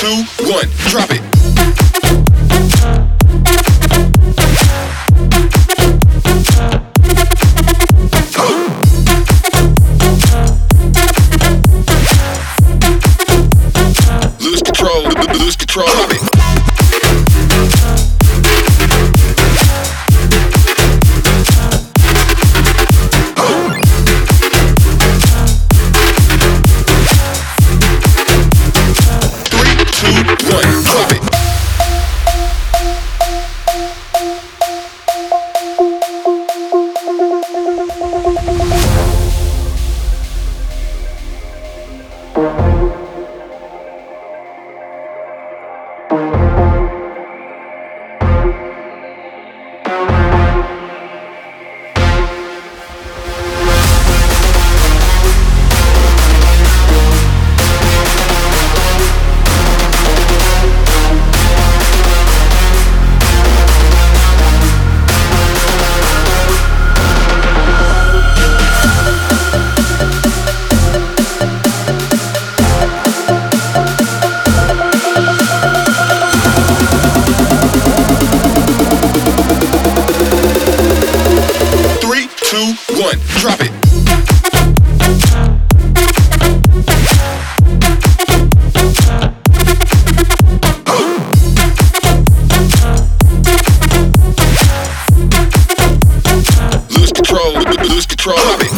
two, one, drop it. One, drop it. Lose control, lose control, drop it.